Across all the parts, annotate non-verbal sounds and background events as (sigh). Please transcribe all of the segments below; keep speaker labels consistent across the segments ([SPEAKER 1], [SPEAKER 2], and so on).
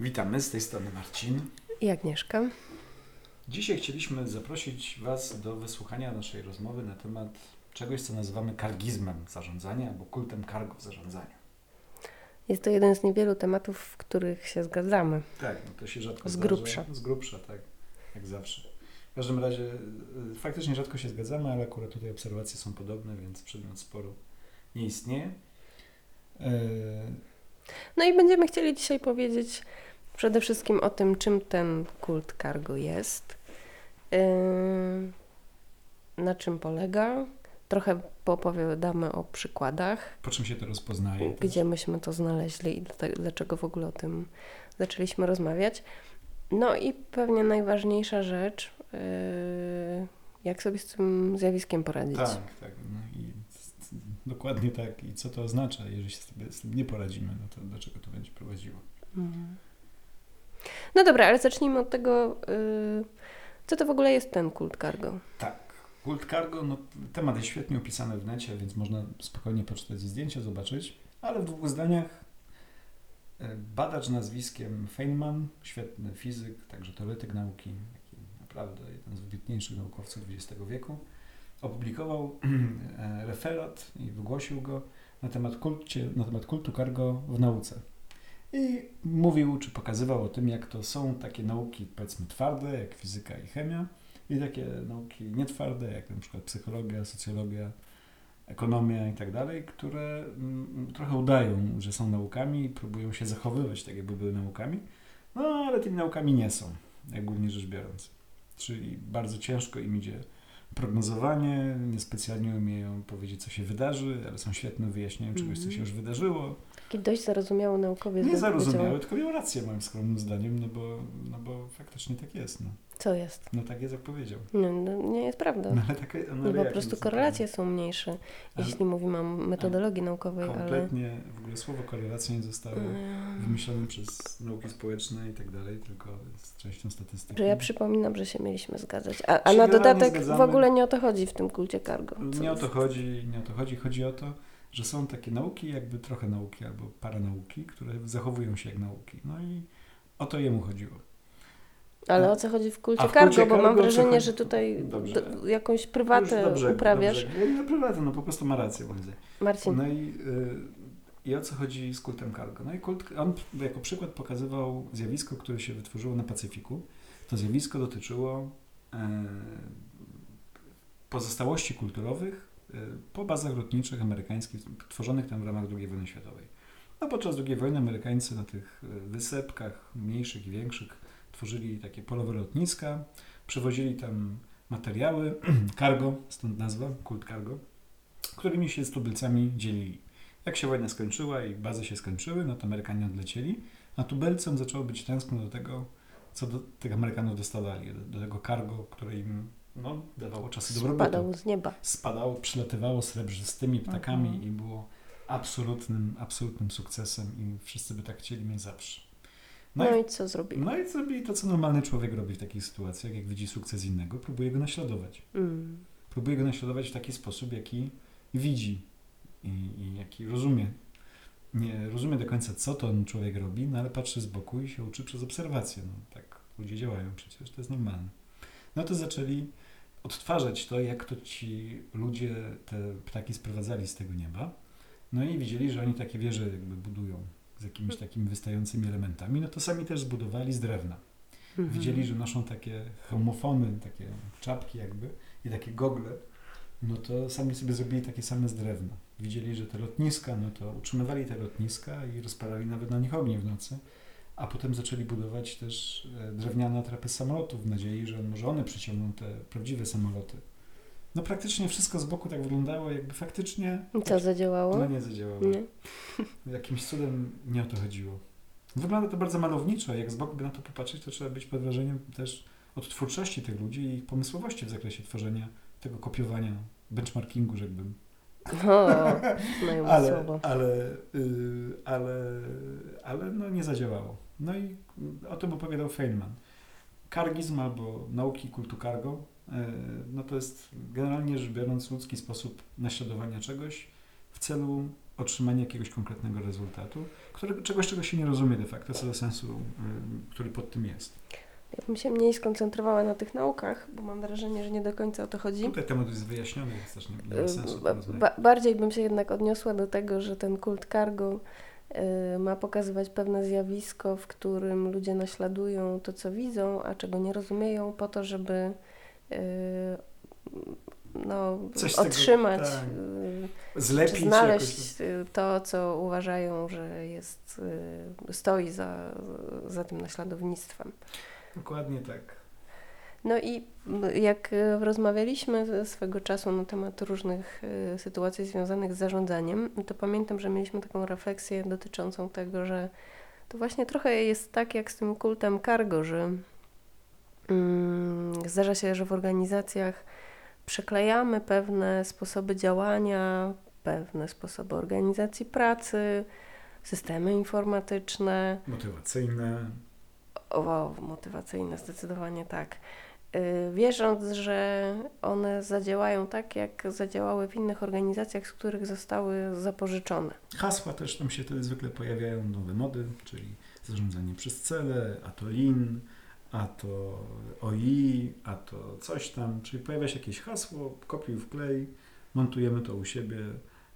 [SPEAKER 1] Witamy, z tej strony Marcin.
[SPEAKER 2] I Agnieszka.
[SPEAKER 1] Dzisiaj chcieliśmy zaprosić Was do wysłuchania naszej rozmowy na temat czegoś, co nazywamy kargizmem zarządzania albo kultem kargo w zarządzaniu.
[SPEAKER 2] Jest to jeden z niewielu tematów, w których się zgadzamy.
[SPEAKER 1] Tak, no to się rzadko
[SPEAKER 2] Z
[SPEAKER 1] zdarza.
[SPEAKER 2] grubsza.
[SPEAKER 1] Z grubsza, tak. Jak zawsze. W każdym razie y, faktycznie rzadko się zgadzamy, ale akurat tutaj obserwacje są podobne, więc przedmiot sporu nie istnieje. E,
[SPEAKER 2] No i będziemy chcieli dzisiaj powiedzieć przede wszystkim o tym, czym ten kult cargo jest, yy, na czym polega. Trochę poopowiadamy o przykładach,
[SPEAKER 1] Po czym się to rozpoznaje?
[SPEAKER 2] gdzie myśmy to znaleźli i dlaczego w ogóle o tym zaczęliśmy rozmawiać. No i pewnie najważniejsza rzecz, yy, jak sobie z tym zjawiskiem poradzić.
[SPEAKER 1] Tak, tak. No i dokładnie tak. I co to oznacza, jeżeli się z tym nie poradzimy, no to do czego to będzie prowadziło?
[SPEAKER 2] Mhm. No dobra, ale zacznijmy od tego, yy, co to w ogóle jest ten kult cargo.
[SPEAKER 1] Tak. Kult cargo, no temat jest świetnie opisany w necie, więc można spokojnie poczytać zdjęcia, zobaczyć. Ale w dwóch zdaniach e, badacz nazwiskiem Feynman, świetny fizyk, także teoretyk nauki, naprawdę jeden z wybitniejszych naukowców XX wieku, opublikował e, (clears throat) referat i wygłosił go na temat, kulcie, na temat kultu cargo w nauce. I mówił, czy pokazywał o tym, jak to są takie nauki, powiedzmy, twarde, jak fizyka i chemia, i takie nauki nietwarde, jak na przykład psychologia, socjologia, ekonomia i tak dalej, które mm, trochę udają, że są naukami i próbują się zachowywać tak, jakby były naukami, no ale tymi naukami nie są, jak głównie rzecz biorąc. Czyli bardzo ciężko im idzie prognozowanie, niespecjalnie umieją powiedzieć, co się wydarzy, ale są świetne w wyjaśnieniu czegoś, co się
[SPEAKER 2] Mhm.
[SPEAKER 1] już wydarzyło.
[SPEAKER 2] Taki dość zarozumiały naukowiec.
[SPEAKER 1] Nie zarozumiały, tylko miał rację moim skromnym zdaniem, no bo, no bo faktycznie tak jest. No,
[SPEAKER 2] Co jest?
[SPEAKER 1] no tak jest, jak powiedział.
[SPEAKER 2] No, no, nie jest prawda.
[SPEAKER 1] No ale takie, no,
[SPEAKER 2] No,
[SPEAKER 1] ale
[SPEAKER 2] po prostu
[SPEAKER 1] jest
[SPEAKER 2] korelacje są mniejsze,
[SPEAKER 1] Ale-
[SPEAKER 2] jeśli mówimy o metodologii naukowej, ale...
[SPEAKER 1] Kompletnie, w ogóle słowo korelacja nie zostało
[SPEAKER 2] Mm.
[SPEAKER 1] wymyślone przez nauki społeczne i tak dalej, tylko jest częścią statystyki.
[SPEAKER 2] Że ja przypominam, że się mieliśmy zgadzać. A, a na dodatek w ogóle nie o to chodzi w tym kulcie cargo.
[SPEAKER 1] Nie o to
[SPEAKER 2] jest-
[SPEAKER 1] chodzi, nie o to chodzi. Chodzi o to, że są takie nauki, jakby trochę nauki albo paranauki, które zachowują się jak nauki. No i o to jemu chodziło.
[SPEAKER 2] Ale o co chodzi w kulcie
[SPEAKER 1] A w kulcie
[SPEAKER 2] cargo? Bo mam wrażenie, że tutaj do, jakąś prywatę
[SPEAKER 1] dobrze,
[SPEAKER 2] uprawiasz.
[SPEAKER 1] Dobrze. Nie, nie prywatę, no po prostu ma rację, zdaniem.
[SPEAKER 2] Marcin,
[SPEAKER 1] No i, y, i o co chodzi z kultem cargo? No i kult, on jako przykład pokazywał zjawisko, które się wytworzyło na Pacyfiku. To zjawisko dotyczyło e, pozostałości kulturowych po bazach lotniczych amerykańskich tworzonych tam w ramach II wojny światowej. No podczas II wojny Amerykańcy na tych e, wysepkach mniejszych i większych tworzyli takie polowe lotniska, przywozili tam materiały, (clears throat) cargo, stąd nazwa, kult cargo, którymi się z tubylcami dzielili. Jak się wojna skończyła i bazy się skończyły, no to Amerykanie odlecieli, a tubelcom zaczęło być tęskno do tego, co do tych Amerykanów dostawali, do, do tego cargo, które im no, dawało czasy dobrobytu.
[SPEAKER 2] spadał z nieba.
[SPEAKER 1] Spadało, przylatywało srebrzystymi ptakami
[SPEAKER 2] Mhm.
[SPEAKER 1] i było absolutnym, absolutnym sukcesem i wszyscy by tak chcieli mieć zawsze. No,
[SPEAKER 2] No
[SPEAKER 1] i,
[SPEAKER 2] i co zrobili?
[SPEAKER 1] no i zrobili to, co normalny człowiek robi w takich sytuacjach, jak widzi sukces innego, próbuje go naśladować
[SPEAKER 2] Mm.
[SPEAKER 1] próbuje go naśladować w taki sposób, jaki widzi i, i jaki rozumie. Nie rozumie do końca, co to ten człowiek robi, no ale patrzy z boku i się uczy przez obserwację. No, tak ludzie działają przecież, to jest normalne. No to zaczęli odtwarzać to, jak to ci ludzie te ptaki sprowadzali z tego nieba. No i widzieli, że oni takie wieże jakby budują z jakimiś takimi wystającymi elementami, no to sami też zbudowali z drewna.
[SPEAKER 2] Mhm.
[SPEAKER 1] Widzieli, że noszą takie homofony, takie czapki jakby i takie gogle, no to sami sobie zrobili takie same z drewna. Widzieli, że te lotniska, no to utrzymywali te lotniska i rozpalali nawet na nich ognie w nocy, a potem zaczęli budować też e, drewniane atrapy samolotów w nadziei, że może one przyciągną te prawdziwe samoloty. No praktycznie wszystko z boku tak wyglądało, jakby faktycznie
[SPEAKER 2] I co zadziałało?
[SPEAKER 1] no nie zadziałało.
[SPEAKER 2] Nie? (laughs)
[SPEAKER 1] Jakimś cudem nie o to chodziło. Wygląda to bardzo malowniczo. Jak z boku by na to popatrzeć, to trzeba być pod wrażeniem też od twórczości tych ludzi i pomysłowości w zakresie tworzenia tego kopiowania, benchmarkingu, rzekłbym.
[SPEAKER 2] O, (laughs)
[SPEAKER 1] Ale,
[SPEAKER 2] słowo.
[SPEAKER 1] ale, y, ale, ale no nie zadziałało. No i o tym opowiadał Feynman. Kargizm albo nauki kultu cargo, y, no to jest generalnie rzecz biorąc ludzki sposób naśladowania czegoś w celu otrzymanie jakiegoś konkretnego rezultatu, który, czegoś, czego się nie rozumie de facto, co do sensu, y, który pod tym jest.
[SPEAKER 2] Ja bym się mniej skoncentrowała na tych naukach, bo mam wrażenie, że nie do końca o to chodzi.
[SPEAKER 1] Tutaj temat jest wyjaśniony, więc też nie, nie ma
[SPEAKER 2] Y,
[SPEAKER 1] sensu
[SPEAKER 2] ba- bardziej bym się jednak odniosła do tego, że ten kult cargo ma pokazywać pewne zjawisko, w którym ludzie naśladują to, co widzą, a czego nie rozumieją, po to, żeby y, no,
[SPEAKER 1] Coś z tego,
[SPEAKER 2] otrzymać,
[SPEAKER 1] tak.
[SPEAKER 2] y,
[SPEAKER 1] Zlepić
[SPEAKER 2] czy
[SPEAKER 1] jakoś.
[SPEAKER 2] znaleźć y, to, co uważają, że jest, y, stoi za, za tym naśladownictwem.
[SPEAKER 1] Dokładnie tak.
[SPEAKER 2] No i jak e, rozmawialiśmy swego czasu na temat różnych e, sytuacji związanych z zarządzaniem, to pamiętam, że mieliśmy taką refleksję dotyczącą tego, że to właśnie trochę jest tak jak z tym kultem cargo, że mm, zdarza się, że w organizacjach przeklejamy pewne sposoby działania, pewne sposoby organizacji pracy, systemy informatyczne,
[SPEAKER 1] Motywacyjne.
[SPEAKER 2] o, motywacyjne, zdecydowanie tak. Y, Wierząc, że one zadziałają tak, jak zadziałały w innych organizacjach, z których zostały zapożyczone.
[SPEAKER 1] Hasła też tam się wtedy zwykle pojawiają, nowe mody, czyli zarządzanie przez cele, a to Lean, a to OI, a to coś tam, czyli pojawia się jakieś hasło, kopiuj wklej, montujemy to u siebie.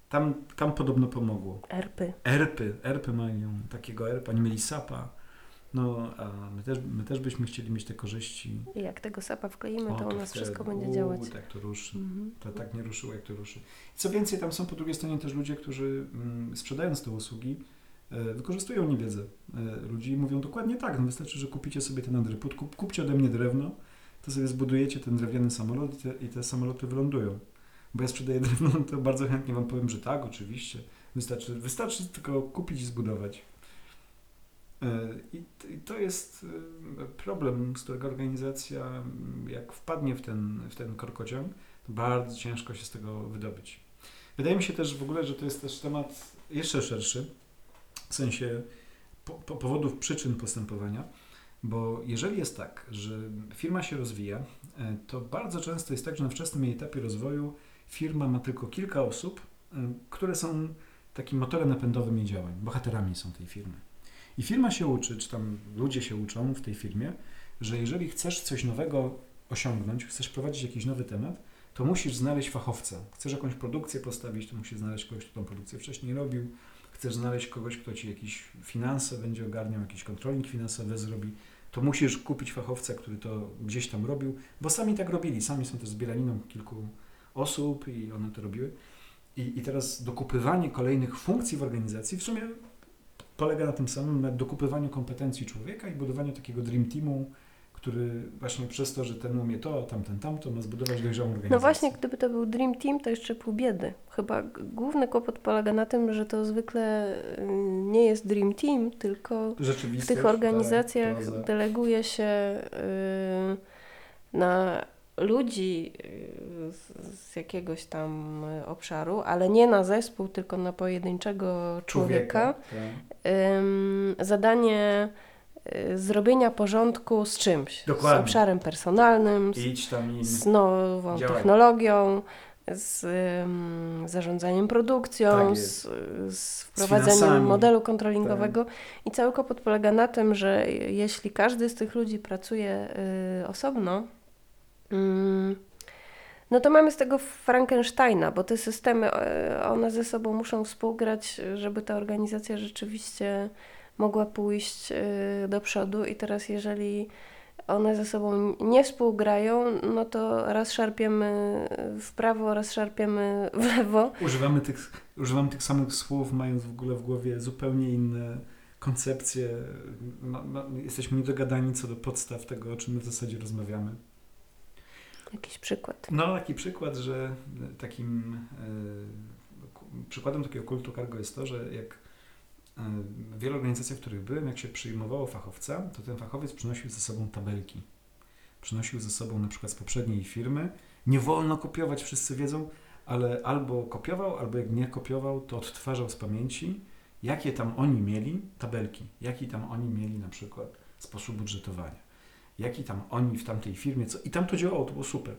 [SPEAKER 1] Tam, tam podobno pomogło.
[SPEAKER 2] ERPy.
[SPEAKER 1] ERPy, ERPy mają takiego ERPa, nie mieli SAPa. No, a my też, my też byśmy chcieli mieć te korzyści.
[SPEAKER 2] I jak tego sapa wkleimy,
[SPEAKER 1] O,
[SPEAKER 2] to u nas
[SPEAKER 1] wtedy,
[SPEAKER 2] wszystko będzie
[SPEAKER 1] u,
[SPEAKER 2] działać.
[SPEAKER 1] Tak to ruszy.
[SPEAKER 2] Mhm.
[SPEAKER 1] To tak nie ruszyło, jak to ruszy. Co więcej, tam są po drugiej stronie też ludzie, którzy mm, sprzedając te usługi, e, wykorzystują niewiedzę e, ludzi i mówią dokładnie tak, no wystarczy, że kupicie sobie ten adryput, kup, kupcie ode mnie drewno, to sobie zbudujecie ten drewniany samolot i te, i te samoloty wylądują. Bo ja sprzedaję (laughs) drewno, no to bardzo chętnie Wam powiem, że tak, oczywiście. Wystarczy, wystarczy tylko kupić i zbudować. E, I, to jest e, problem, z którego organizacja, jak wpadnie w ten, w ten korkociąg, to bardzo ciężko się z tego wydobyć. Wydaje mi się też w ogóle, że to jest też temat jeszcze szerszy, w sensie po, po powodów przyczyn postępowania, bo jeżeli jest tak, że firma się rozwija, e, to bardzo często jest tak, że na wczesnym jej etapie rozwoju firma ma tylko kilka osób, które są takim motorem napędowym jej działań, bohaterami są tej firmy. I firma się uczy, czy tam ludzie się uczą w tej firmie, że jeżeli chcesz coś nowego osiągnąć, chcesz prowadzić jakiś nowy temat, to musisz znaleźć fachowca. Chcesz jakąś produkcję postawić, to musisz znaleźć kogoś, kto tą produkcję wcześniej robił. Chcesz znaleźć kogoś, kto ci jakieś finanse będzie ogarniał, jakiś kontrolnik finansowy zrobi. To musisz kupić fachowca, który to gdzieś tam robił, bo sami tak robili. Sami są też zbieraniną kilku osób i one to robiły. I, I teraz dokupywanie kolejnych funkcji w organizacji w sumie polega na tym samym, na dokupywaniu kompetencji człowieka i budowaniu takiego dream teamu, który właśnie przez to, że ten umie to, tamten tamto, ma zbudować dojrzałą organizację.
[SPEAKER 2] No właśnie, gdyby to był Dream Team, to jeszcze pół biedy. Chyba główny kłopot polega na tym, że to zwykle y, nie jest Dream Team, tylko w tych organizacjach
[SPEAKER 1] tak,
[SPEAKER 2] deleguje się y, na ludzi y, z, z jakiegoś tam y, obszaru, ale nie na zespół, tylko na pojedynczego człowieka.
[SPEAKER 1] tak.
[SPEAKER 2] Ym, zadanie y, zrobienia porządku z czymś.
[SPEAKER 1] Dokładnie.
[SPEAKER 2] Z obszarem personalnym, z, z nową
[SPEAKER 1] działaj.
[SPEAKER 2] technologią, z ym, zarządzaniem produkcją,
[SPEAKER 1] Tak
[SPEAKER 2] z, z wprowadzeniem modelu kontrolingowego. I cały kłopot polega na tym, że jeśli każdy z tych ludzi pracuje y, osobno, no to mamy z tego Frankensteina, bo te systemy, y, one ze sobą muszą współgrać, żeby ta organizacja rzeczywiście mogła pójść y, do przodu. I teraz, jeżeli one ze sobą nie współgrają, no to raz szarpiemy w prawo, raz szarpiemy w lewo.
[SPEAKER 1] Używamy tych, używamy tych samych słów, mając w ogóle w głowie zupełnie inne koncepcje. No, no, jesteśmy niedogadani co do podstaw tego, o czym my w zasadzie rozmawiamy.
[SPEAKER 2] Jakiś przykład.
[SPEAKER 1] No, taki przykład, że takim e, przykładem takiego kultu cargo jest to, że jak e, w wielu organizacjach, w których byłem, jak się przyjmowało fachowca, to ten fachowiec przynosił ze sobą tabelki. Przynosił ze sobą na przykład z poprzedniej firmy. Nie wolno kopiować, wszyscy wiedzą, ale albo kopiował, albo jak nie kopiował, to odtwarzał z pamięci, jakie tam oni mieli tabelki, jaki tam oni mieli na przykład sposób budżetowania, jaki tam oni w tamtej firmie, co, i tam to działało, to było super.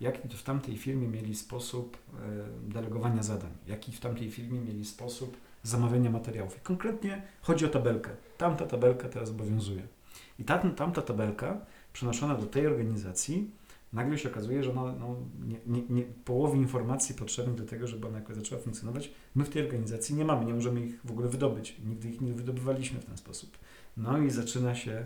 [SPEAKER 1] jaki w tamtej firmie mieli sposób e, delegowania zadań, jaki w tamtej firmie mieli sposób zamawiania materiałów. I konkretnie chodzi o tabelkę. Tamta tabelka teraz obowiązuje. I ta, tamta tabelka przenoszona do tej organizacji, nagle się okazuje, że ona no, nie, nie, nie, połowy informacji potrzebnych do tego, żeby ona jakoś zaczęła funkcjonować, my w tej organizacji nie mamy, nie możemy ich w ogóle wydobyć. Nigdy ich nie wydobywaliśmy w ten sposób. No i zaczyna się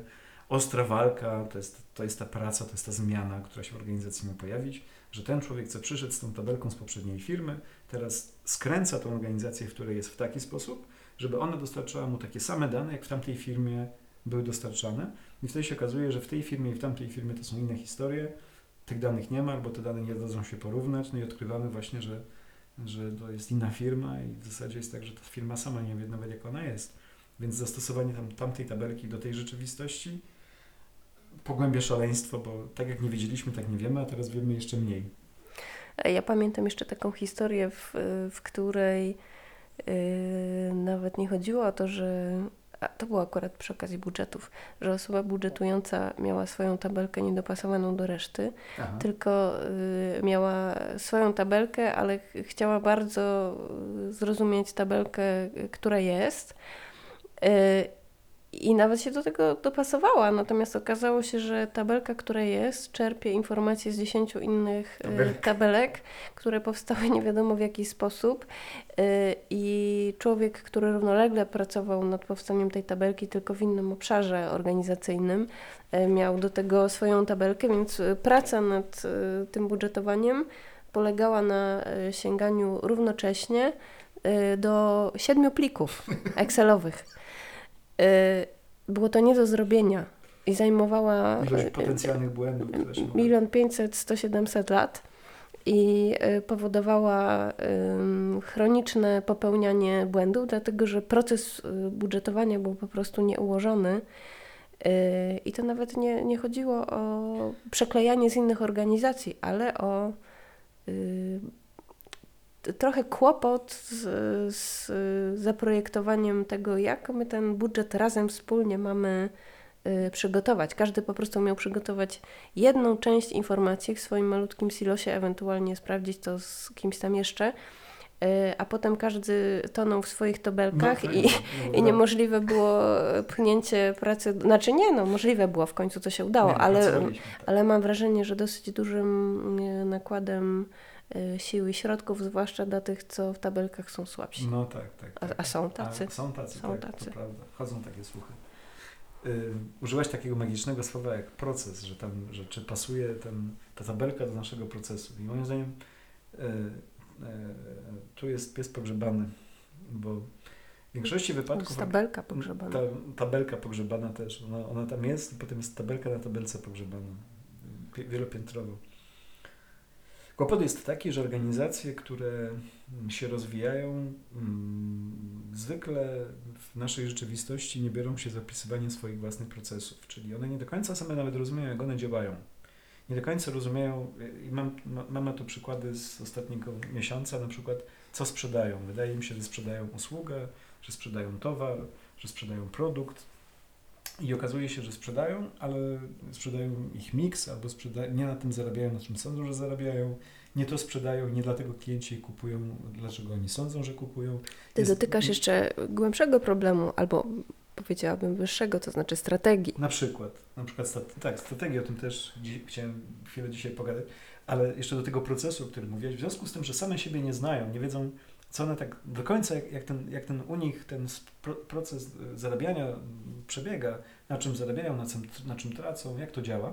[SPEAKER 1] ostra walka, to jest, to jest ta praca, to jest ta zmiana, która się w organizacji ma pojawić, że ten człowiek, co przyszedł z tą tabelką z poprzedniej firmy, teraz skręca tą organizację, w której jest w taki sposób, żeby ona dostarczała mu takie same dane, jak w tamtej firmie były dostarczane. I wtedy się okazuje, że w tej firmie i w tamtej firmie to są inne historie, tych danych nie ma, albo te dane nie dadzą się porównać, no i odkrywamy właśnie, że, że to jest inna firma i w zasadzie jest tak, że ta firma sama nie wie nawet jak ona jest. Więc zastosowanie tam, tamtej tabelki do tej rzeczywistości pogłębia szaleństwo, bo tak jak nie wiedzieliśmy, tak nie wiemy, a teraz wiemy jeszcze mniej.
[SPEAKER 2] Ja pamiętam jeszcze taką historię, w, w której yy, nawet nie chodziło o to, że a to było akurat przy okazji budżetów, że osoba budżetująca miała swoją tabelkę niedopasowaną do reszty, Aha. tylko y, miała swoją tabelkę, ale ch chciała bardzo zrozumieć tabelkę, która jest. Y, i nawet się do tego dopasowała, natomiast okazało się, że tabelka, która jest, czerpie informacje z dziesięciu innych e, tabelek. tabelek, które powstały nie wiadomo w jaki sposób. E, I człowiek, który równolegle pracował nad powstaniem tej tabelki, tylko w innym obszarze organizacyjnym, e, miał do tego swoją tabelkę, więc praca nad tym budżetowaniem polegała na sięganiu równocześnie do siedmiu plików Excelowych. Y, było to nie do zrobienia i zajmowała
[SPEAKER 1] y, potencjalnych błędów.
[SPEAKER 2] Milion pięćset, sto siedemset lat i y, powodowała chroniczne popełnianie błędów, dlatego że proces budżetowania był po prostu nieułożony. I to nawet nie, nie chodziło o przeklejanie z innych organizacji, ale o trochę kłopot z, z zaprojektowaniem tego, jak my ten budżet razem wspólnie mamy y, przygotować. Każdy po prostu miał przygotować jedną część informacji w swoim malutkim silosie, ewentualnie sprawdzić to z kimś tam jeszcze, y, a potem każdy tonął w swoich tabelkach no, i, no, no, i niemożliwe było pchnięcie pracy, znaczy nie, no możliwe było, w końcu to się udało, nie, ale, ale mam wrażenie, że dosyć dużym y, nakładem Y, siły i środków, zwłaszcza dla tych, co w tabelkach są słabsi.
[SPEAKER 1] No tak, tak. tak.
[SPEAKER 2] A, a, są tacy?
[SPEAKER 1] A są tacy, są tak, tacy. to prawda. Chodzą takie słuchy. Yy, użyłaś takiego magicznego słowa jak proces, że tam, że czy pasuje ten, ta tabelka do naszego procesu. I moim zdaniem yy, yy, tu jest pies pogrzebany, bo w większości wypadków...
[SPEAKER 2] Tabelka pogrzebana.
[SPEAKER 1] Ta, tabelka pogrzebana też. Ona, ona tam jest i potem jest tabelka na tabelce pogrzebana. Wielopiętrowo. Kłopot jest taki, że organizacje, które się rozwijają, mm, zwykle w naszej rzeczywistości nie biorą się zapisywania swoich własnych procesów, czyli one nie do końca same nawet rozumieją, jak one działają. Nie do końca rozumieją, i mam, mamy tu przykłady z ostatniego miesiąca, na przykład co sprzedają. Wydaje mi się, że sprzedają usługę, że sprzedają towar, że sprzedają produkt, i okazuje się, że sprzedają, ale sprzedają ich miks, albo sprzeda- nie na tym zarabiają, na czym sądzą, że zarabiają. Nie to sprzedają, nie dlatego klienci kupują, dlaczego oni sądzą, że kupują.
[SPEAKER 2] Ty Jest... dotykasz jeszcze głębszego problemu, albo powiedziałabym wyższego, to znaczy strategii.
[SPEAKER 1] Na przykład, na przykład tak, strategii, o tym też dziś, chciałem chwilę dzisiaj pogadać, ale jeszcze do tego procesu, o którym mówiłeś, w związku z tym, że same siebie nie znają, nie wiedzą, co one tak do końca, jak, ten, jak ten u nich ten proces zarabiania przebiega, na czym zarabiają, na czym, na czym tracą, jak to działa,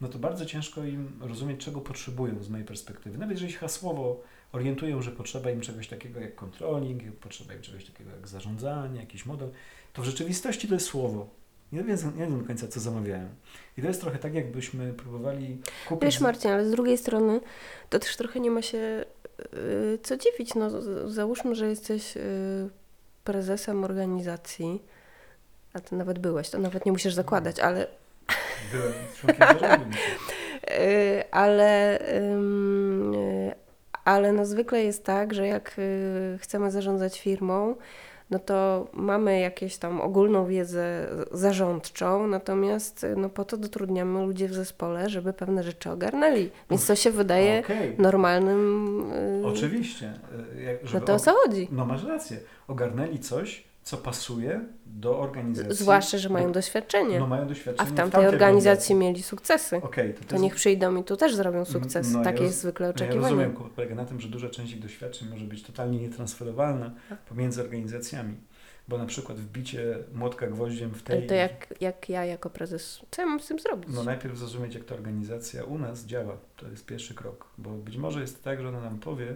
[SPEAKER 1] no to bardzo ciężko im rozumieć, czego potrzebują z mojej perspektywy. Nawet jeżeli hasłowo orientują, że potrzeba im czegoś takiego jak controlling, potrzeba im czegoś takiego jak zarządzanie, jakiś model, to w rzeczywistości to jest słowo. Nie wiem, nie wiem do końca, co zamawiają. I to jest trochę tak, jakbyśmy próbowali kupić...
[SPEAKER 2] Wiesz Marcin, ale z drugiej strony to też trochę nie ma się co dziwić. No, załóżmy, że jesteś yy, prezesem organizacji, a ty nawet byłeś, to nawet nie musisz zakładać, ale...
[SPEAKER 1] Byłem członkiem zarządu.
[SPEAKER 2] yy, (laughs) ale... Ale no zwykle jest tak, że jak y, chcemy zarządzać firmą, no to mamy jakieś tam ogólną wiedzę zarządczą, natomiast no po to dotrudniamy ludzi w zespole, żeby pewne rzeczy ogarnęli. Więc to się wydaje
[SPEAKER 1] Okej.
[SPEAKER 2] normalnym. y,
[SPEAKER 1] Oczywiście. y, jak-
[SPEAKER 2] No
[SPEAKER 1] żeby
[SPEAKER 2] to o co chodzi?
[SPEAKER 1] No masz rację. Ogarnęli coś, co pasuje do organizacji.
[SPEAKER 2] Zwłaszcza, że mają
[SPEAKER 1] do,
[SPEAKER 2] doświadczenie.
[SPEAKER 1] no, mają
[SPEAKER 2] A
[SPEAKER 1] doświadczenie
[SPEAKER 2] w tamtej organizacji mieli sukcesy.
[SPEAKER 1] Okej, to,
[SPEAKER 2] To
[SPEAKER 1] jest-
[SPEAKER 2] niech przyjdą i tu też zrobią sukces.
[SPEAKER 1] No, ja
[SPEAKER 2] Takie
[SPEAKER 1] roz-
[SPEAKER 2] jest zwykle
[SPEAKER 1] no, Ja
[SPEAKER 2] oczekiwanie.
[SPEAKER 1] rozumiem, kłopot polega na tym, że duża część ich doświadczeń może być totalnie nietransferowalna
[SPEAKER 2] Tak.
[SPEAKER 1] pomiędzy organizacjami. Bo na przykład wbicie młotka gwoździem w
[SPEAKER 2] Ale
[SPEAKER 1] tej...
[SPEAKER 2] to jak, jak ja jako prezes, co ja mam z tym zrobić?
[SPEAKER 1] No najpierw zrozumieć, jak ta organizacja u nas działa. To jest pierwszy krok. Bo być może jest tak, że ona nam powie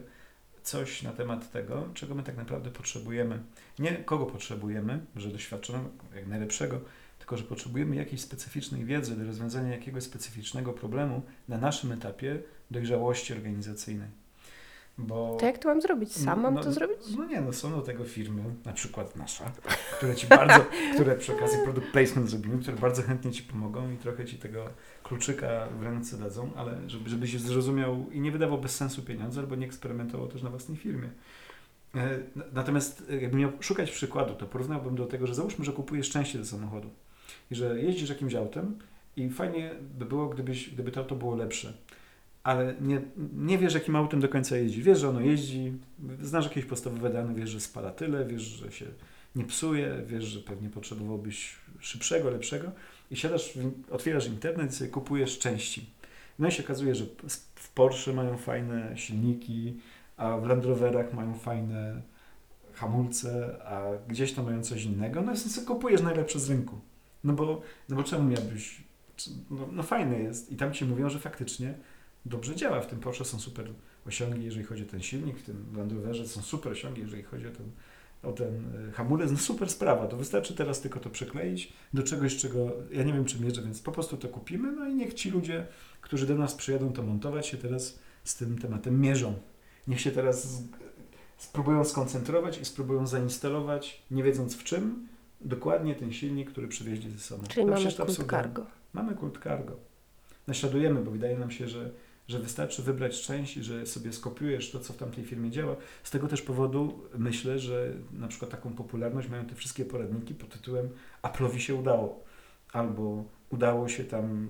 [SPEAKER 1] coś na temat tego, czego my tak naprawdę potrzebujemy. Nie kogo potrzebujemy, że doświadczonego, jak najlepszego, tylko że potrzebujemy jakiejś specyficznej wiedzy do rozwiązania jakiegoś specyficznego problemu na naszym etapie dojrzałości organizacyjnej. Bo
[SPEAKER 2] To jak to mam zrobić? Sam mam
[SPEAKER 1] no,
[SPEAKER 2] to zrobić?
[SPEAKER 1] No nie, no są do tego firmy, na przykład nasza, które ci bardzo, które przy okazji product placement zrobimy, które bardzo chętnie ci pomogą i trochę ci tego kluczyka w ręce dadzą, ale żeby, żebyś zrozumiał i nie wydawał bez sensu pieniądze, albo nie eksperymentował też na własnej firmie. E, Natomiast e, jakbym miał szukać przykładu, to porównałbym do tego, że załóżmy, że kupujesz części do samochodu i że jeździsz jakimś autem i fajnie by było, gdybyś, gdyby to auto było lepsze ale nie, nie wiesz, jakim autem do końca jeździ. Wiesz, że ono jeździ, znasz jakieś podstawowe dane, wiesz, że spala tyle, wiesz, że się nie psuje, wiesz, że pewnie potrzebowałbyś szybszego, lepszego i siadasz, otwierasz internet i sobie kupujesz części. No i się okazuje, że w Porsche mają fajne silniki, a w Land Roverach mają fajne hamulce, a gdzieś tam mają coś innego. No i sobie kupujesz najlepsze z rynku. No bo, no bo czemu miałbyś... No, no fajne jest. I tam ci mówią, że faktycznie dobrze działa. W tym Porsche są super osiągi, jeżeli chodzi o ten silnik, w tym Land Roverze są super osiągi, jeżeli chodzi o ten, o ten y, hamulec. No super sprawa, to wystarczy teraz tylko to przykleić do czegoś, czego ja nie wiem, czy mierzę, więc po prostu to kupimy, no i niech ci ludzie, którzy do nas przyjadą to montować, się teraz z tym tematem mierzą. Niech się teraz spróbują skoncentrować i spróbują zainstalować, nie wiedząc w czym, dokładnie ten silnik, który przywieźli ze sobą.
[SPEAKER 2] Czyli
[SPEAKER 1] No
[SPEAKER 2] mamy
[SPEAKER 1] to
[SPEAKER 2] kult
[SPEAKER 1] absurdalne.
[SPEAKER 2] cargo.
[SPEAKER 1] Mamy kult cargo. Naśladujemy, bo wydaje nam się, że, że wystarczy wybrać część i że sobie skopiujesz to, co w tamtej firmie działa. Z tego też powodu myślę, że na przykład taką popularność mają te wszystkie poradniki pod tytułem Apple'owi się udało. Albo udało się tam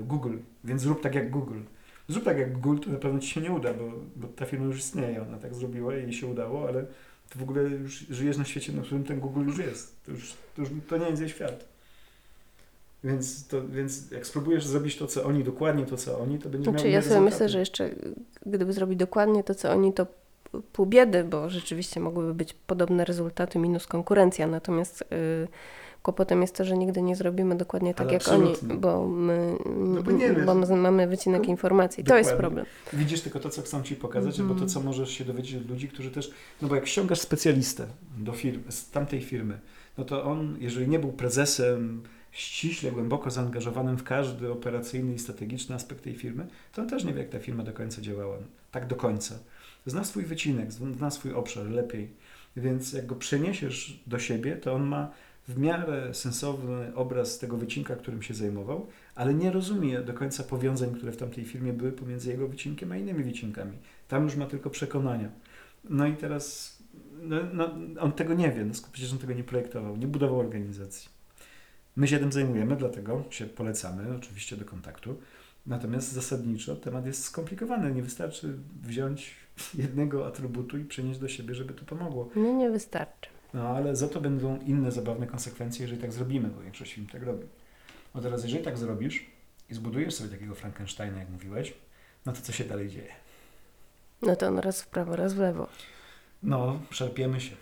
[SPEAKER 1] y, Google, więc zrób tak jak Google. Zrób tak jak Google, to na pewno Ci się nie uda, bo, bo ta firma już istnieje, ona tak zrobiła i jej się udało, ale Ty w ogóle już żyjesz na świecie, na którym ten Google już jest. To, już, to, już, to nie jest jej świat. Więc, to, więc jak spróbujesz zrobić to, co oni, dokładnie to, co oni, to będzie miał
[SPEAKER 2] Znaczy
[SPEAKER 1] inne
[SPEAKER 2] ja sobie
[SPEAKER 1] rezultaty.
[SPEAKER 2] myślę, że jeszcze gdyby zrobić dokładnie to, co oni, to pół biedy, bo rzeczywiście mogłyby być podobne rezultaty minus konkurencja. Natomiast y, kłopotem jest to, że nigdy nie zrobimy dokładnie tak
[SPEAKER 1] Ale
[SPEAKER 2] jak oni,
[SPEAKER 1] absolutnie.
[SPEAKER 2] bo my
[SPEAKER 1] No bo nie
[SPEAKER 2] bo my mamy wycinek informacji. To jest
[SPEAKER 1] Dokładnie.
[SPEAKER 2] problem.
[SPEAKER 1] Widzisz tylko to, co chcą Ci pokazać,
[SPEAKER 2] Mhm.
[SPEAKER 1] albo to, co możesz się dowiedzieć od ludzi, którzy też... No bo jak ściągasz specjalistę do firmy, z tamtej firmy, no to on, jeżeli nie był prezesem ściśle, głęboko zaangażowanym w każdy operacyjny i strategiczny aspekt tej firmy, to on też nie wie, jak ta firma do końca działała. Tak do końca. Zna swój wycinek, zna swój obszar lepiej. Więc jak go przeniesiesz do siebie, to on ma w miarę sensowny obraz tego wycinka, którym się zajmował, ale nie rozumie do końca powiązań, które w tamtej firmie były pomiędzy jego wycinkiem a innymi wycinkami. Tam już ma tylko przekonania. No i teraz no, no, on tego nie wie, no, przecież on tego nie projektował, nie budował organizacji. My się tym zajmujemy, dlatego się polecamy oczywiście do kontaktu. Natomiast zasadniczo temat jest skomplikowany. Nie wystarczy wziąć (laughs) jednego atrybutu i przenieść do siebie, żeby to pomogło.
[SPEAKER 2] Nie, nie wystarczy.
[SPEAKER 1] No ale za to będą inne zabawne konsekwencje, jeżeli tak zrobimy, bo większość film tak robi. No teraz, jeżeli tak zrobisz i zbudujesz sobie takiego Frankensteina, jak mówiłeś, no to co się dalej dzieje?
[SPEAKER 2] No to on raz w prawo, raz w lewo.
[SPEAKER 1] No, szarpiemy się.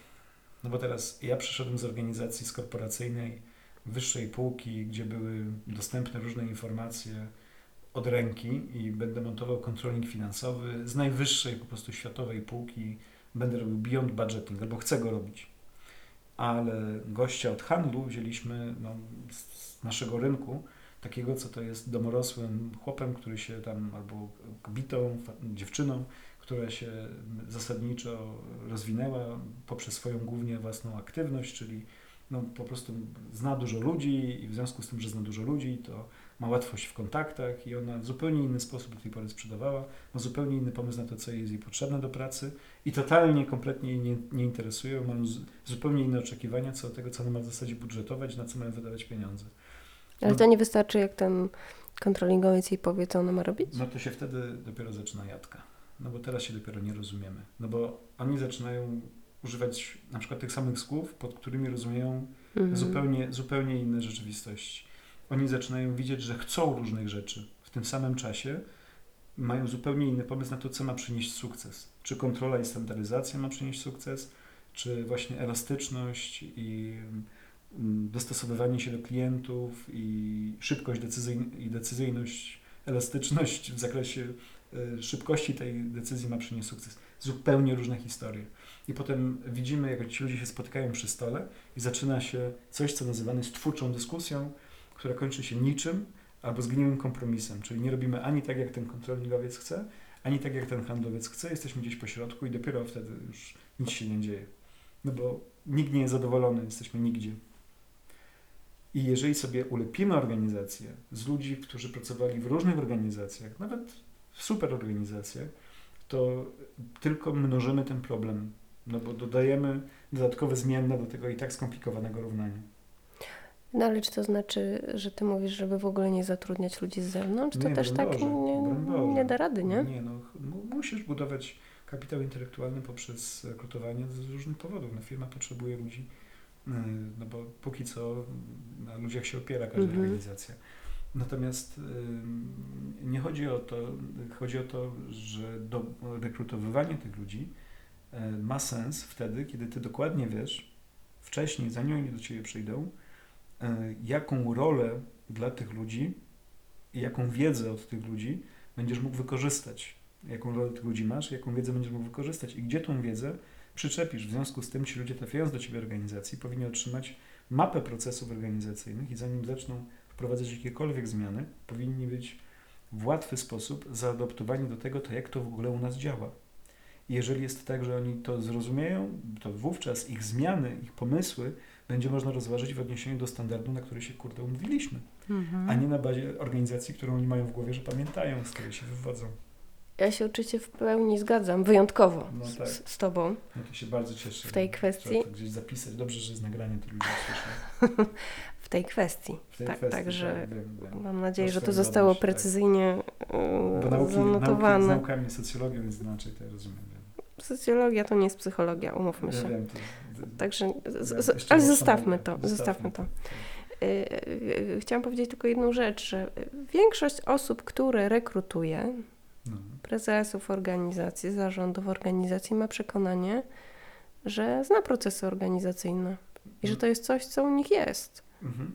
[SPEAKER 1] No bo teraz ja przyszedłem z organizacji skorporacyjnej wyższej półki, gdzie były dostępne różne informacje od ręki i będę montował kontroling finansowy z najwyższej po prostu światowej półki. Będę robił beyond budgeting, albo chcę go robić. Ale gościa od handlu wzięliśmy no, z naszego rynku, takiego, co to jest domorosłym chłopem, który się tam, albo kobietą, dziewczyną, która się zasadniczo rozwinęła poprzez swoją głównie własną aktywność, czyli no, po prostu zna dużo ludzi i w związku z tym, że zna dużo ludzi, to ma łatwość w kontaktach i ona w zupełnie inny sposób do tej pory sprzedawała, ma zupełnie inny pomysł na to, co jest jej potrzebne do pracy i totalnie, kompletnie jej nie, nie interesuje, ma zupełnie inne oczekiwania co do tego, co ona ma w zasadzie budżetować, na co mają wydawać pieniądze.
[SPEAKER 2] Ale to nie wystarczy, jak ten kontrolingowiec jej powie, co ona ma robić?
[SPEAKER 1] No to się wtedy dopiero zaczyna jadka. No bo teraz się dopiero nie rozumiemy. No bo oni zaczynają używać na przykład tych samych słów, pod którymi rozumieją
[SPEAKER 2] Mhm.
[SPEAKER 1] zupełnie, zupełnie inne rzeczywistości. Oni zaczynają widzieć, że chcą różnych rzeczy w tym samym czasie, mają zupełnie inny pomysł na to, co ma przynieść sukces. Czy kontrola i standaryzacja ma przynieść sukces, czy właśnie elastyczność i mm, dostosowywanie się do klientów i szybkość decyzyjn- i decyzyjność, elastyczność w zakresie y, szybkości tej decyzji ma przynieść sukces. Zupełnie różne historie. I potem widzimy, jak ci ludzie się spotykają przy stole i zaczyna się coś, co nazywane jest twórczą dyskusją, która kończy się niczym albo zgniłym kompromisem. Czyli nie robimy ani tak, jak ten kontrolingowiec chce, ani tak, jak ten handlowiec chce. Jesteśmy gdzieś po środku i dopiero wtedy już nic się nie dzieje. No bo nikt nie jest zadowolony, jesteśmy nigdzie. I jeżeli sobie ulepimy organizację z ludzi, którzy pracowali w różnych organizacjach, nawet w super organizacjach, to tylko mnożymy ten problem, no bo dodajemy dodatkowe zmienne do tego i tak skomplikowanego równania.
[SPEAKER 2] No ale czy to znaczy, że ty mówisz, żeby w ogóle nie zatrudniać ludzi z zewnątrz? To
[SPEAKER 1] Nie,
[SPEAKER 2] też tak nie, nie da rady, nie?
[SPEAKER 1] Nie, no, musisz budować kapitał intelektualny poprzez rekrutowanie z różnych powodów. No, firma potrzebuje ludzi, yy, no bo póki co na ludziach się opiera każda
[SPEAKER 2] Mhm.
[SPEAKER 1] organizacja. Natomiast yy, nie chodzi o to, chodzi o to, że do, rekrutowywanie tych ludzi ma sens wtedy, kiedy ty dokładnie wiesz, wcześniej, zanim oni do ciebie przyjdą, yy, jaką rolę dla tych ludzi i jaką wiedzę od tych ludzi będziesz mógł wykorzystać, jaką rolę tych ludzi masz, jaką wiedzę będziesz mógł wykorzystać i gdzie tą wiedzę przyczepisz. W związku z tym ci ludzie trafiając do Ciebie organizacji powinni otrzymać mapę procesów organizacyjnych i zanim zaczną wprowadzać jakiekolwiek zmiany, powinni być w łatwy sposób zaadoptowani do tego, to jak to w ogóle u nas działa. Jeżeli jest tak, że oni to zrozumieją, to wówczas ich zmiany, ich pomysły będzie można rozważyć w odniesieniu do standardu, na który się kurde umówiliśmy
[SPEAKER 2] Mhm.
[SPEAKER 1] a nie na bazie organizacji, którą oni mają w głowie, że pamiętają, z której się wywodzą.
[SPEAKER 2] Ja się oczywiście w pełni zgadzam, wyjątkowo
[SPEAKER 1] No
[SPEAKER 2] z,
[SPEAKER 1] tak.
[SPEAKER 2] z z tobą.
[SPEAKER 1] No to się bardzo cieszę.
[SPEAKER 2] W tej
[SPEAKER 1] Trzeba
[SPEAKER 2] kwestii?
[SPEAKER 1] to gdzieś zapisać. Dobrze, że jest nagranie, to ludzie słyszą. (laughs)
[SPEAKER 2] W tej kwestii.
[SPEAKER 1] W tej
[SPEAKER 2] tak,
[SPEAKER 1] kwestii,
[SPEAKER 2] także
[SPEAKER 1] tak, wiem, wiem.
[SPEAKER 2] mam nadzieję, że to zostało
[SPEAKER 1] tak.
[SPEAKER 2] precyzyjnie
[SPEAKER 1] Bo
[SPEAKER 2] yy,
[SPEAKER 1] nauki, nauki z
[SPEAKER 2] zanotowane.
[SPEAKER 1] naukami, socjologią jest inaczej, to ja rozumiem.
[SPEAKER 2] Socjologia to nie jest psychologia, umówmy
[SPEAKER 1] Ja
[SPEAKER 2] się.
[SPEAKER 1] wiem,
[SPEAKER 2] Także, z, z, ale zostawmy to, zostawmy to.
[SPEAKER 1] tak.
[SPEAKER 2] Yy, yy, Chciałam powiedzieć tylko jedną rzecz, że większość osób, które rekrutuje,
[SPEAKER 1] No.
[SPEAKER 2] prezesów organizacji, zarządów organizacji ma przekonanie, że zna procesy organizacyjne i że to jest coś, co u nich jest.
[SPEAKER 1] Mhm.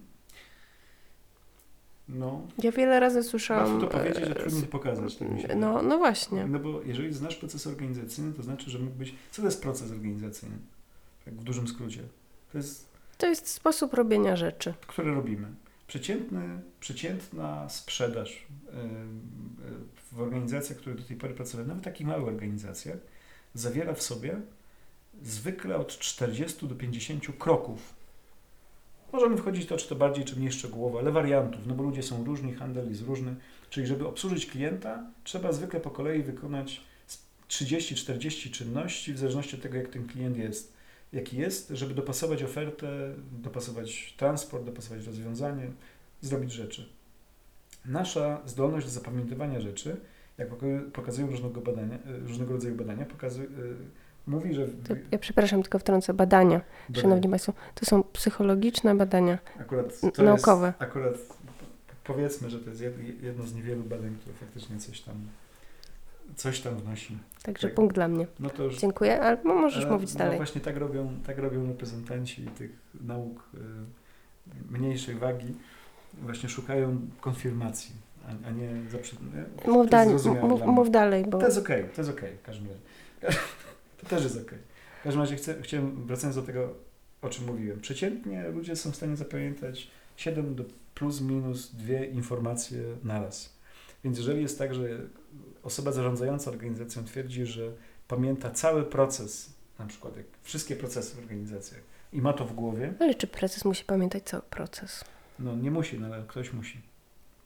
[SPEAKER 1] No,
[SPEAKER 2] Ja wiele razy słyszałam...
[SPEAKER 1] łatwo to powiedzieć, a trudniej to pokazać. Tak
[SPEAKER 2] no, no właśnie.
[SPEAKER 1] No bo jeżeli znasz proces organizacyjny, to znaczy, że mógłbyś... Co to jest proces organizacyjny? Tak w dużym skrócie. To jest
[SPEAKER 2] To jest sposób robienia rzeczy.
[SPEAKER 1] które robimy. Przeciętny, przeciętna sprzedaż w organizacjach, które do tej pory pracowały, nawet takich małych organizacjach, zawiera w sobie zwykle od 40 do 50 kroków. Możemy wchodzić to, czy to bardziej, czy mniej szczegółowo, ale wariantów, no bo ludzie są różni, handel jest różny. Czyli żeby obsłużyć klienta, trzeba zwykle po kolei wykonać z 30-40 czynności, w zależności od tego, jak ten klient jest jaki jest, żeby dopasować ofertę, dopasować transport, dopasować rozwiązanie, zrobić rzeczy. Nasza zdolność do zapamiętywania rzeczy, jak poka- pokazują różnego, badania, e, różnego rodzaju badania, pokazuje, mówi, że
[SPEAKER 2] To, ja przepraszam, tylko wtrącę badania.
[SPEAKER 1] badania-
[SPEAKER 2] Szanowni Państwo, to są psychologiczne badania.
[SPEAKER 1] akurat
[SPEAKER 2] naukowe.
[SPEAKER 1] Jest, akurat powiedzmy, że to jest jed- jedno z niewielu badań, które faktycznie coś tam coś tam wnosi.
[SPEAKER 2] Także
[SPEAKER 1] Tak.
[SPEAKER 2] punkt dla mnie.
[SPEAKER 1] No to już
[SPEAKER 2] Dziękuję, ale mo- możesz mówić
[SPEAKER 1] no
[SPEAKER 2] dalej.
[SPEAKER 1] właśnie tak robią, tak robią reprezentanci tych nauk y, mniejszej wagi. Właśnie szukają konfirmacji, a, a nie zaprzed... nie?
[SPEAKER 2] Mów, dalej, mów, mów dalej, bo
[SPEAKER 1] To jest okej, to jest okej, w każdym razie. To też jest okej. W każdym razie chcę, chciałem, wracając do tego, o czym mówiłem. Przeciętnie ludzie są w stanie zapamiętać 7 do plus minus dwie informacje naraz. Więc jeżeli jest tak, że osoba zarządzająca organizacją twierdzi, że pamięta cały proces, na przykład jak wszystkie procesy w organizacjach, i ma to w głowie,
[SPEAKER 2] Ale czy prezes musi pamiętać cały proces?
[SPEAKER 1] no nie musi, no, ale ktoś musi.